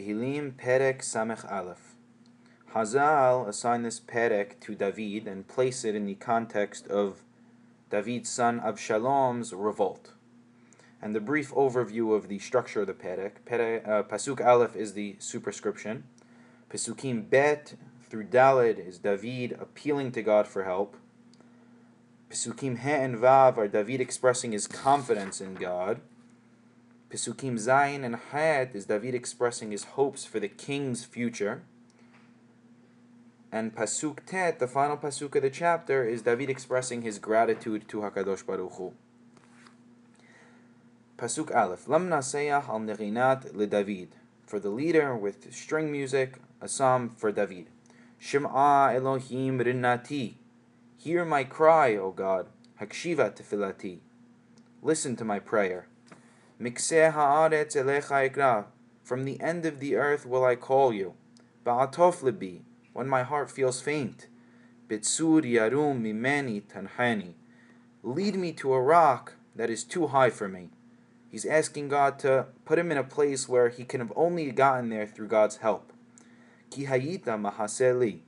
Tehillim Perek Samech Aleph. Hazal assign this Perek to David and place it in the context of David's son Avshalom's revolt. And the brief overview of the structure of the Perek. Perek uh, Pasuk Aleph is the superscription. Pesukim Bet through Dalid is David appealing to God for help. Pesukim He and Vav are David expressing his confidence in God. Pesukim Zayin and Het is David expressing his hopes for the king's future. And Pasuk Tet, the final Pasuk of the chapter, is David expressing his gratitude to Hakadosh Baruch Hu. Pasuk Aleph, Lam al Nerinat le David. For the leader with string music, a psalm for David. Shema Elohim Rinnati. Hear my cry, O God. Hakshiva tefilati. Listen to my prayer. Mikseh haaretz elecha ikra. From the end of the earth will I call you. Ba'atof libi. When my heart feels faint. Bitsur yarum mimeni tanhani. Lead me to a rock that is too high for me. He's asking God to put him in a place where he can have only gotten there through God's help. Ki hayita mahaseli.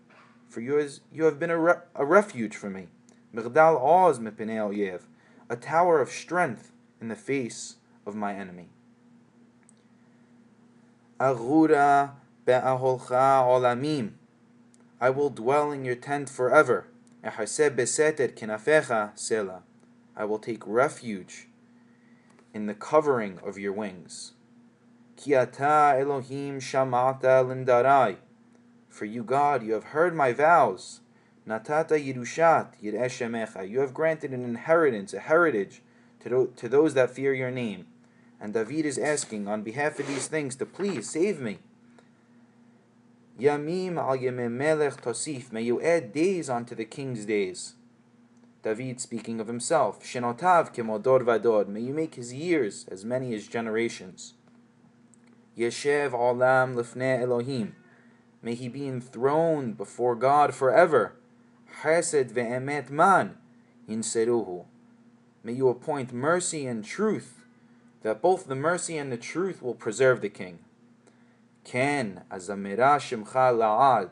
For you, have been a, re- a refuge for me. Migdal oz mipinei yev. A tower of strength in the face of my enemy. Aghura be'aholcha olamim. I will dwell in your tent forever. sela. I will take refuge in the covering of your wings. Kiata Elohim shamata lindarai. For you, God, you have heard my vows. Natata yirushat yir You have granted an inheritance, a heritage, to, to those that fear your name. And David is asking on behalf of these things to please save me. Yamim al melech tosif. May you add days onto the king's days. David speaking of himself. Shenotav kemodor vadod. May you make his years as many as generations. Yeshev olam lifnei Elohim. May he be enthroned before God forever. Chesed ve'emet man inseruhu. May you appoint mercy and truth, that both the mercy and the truth will preserve the king. Ken azamira shimcha la'ad.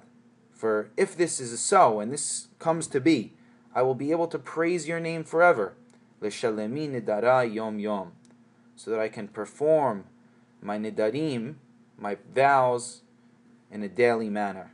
For if this is so, and this comes to be, I will be able to praise your name forever. L'shalemi nidara yom yom. So that I can perform my nidarim, my vows, in a daily manner.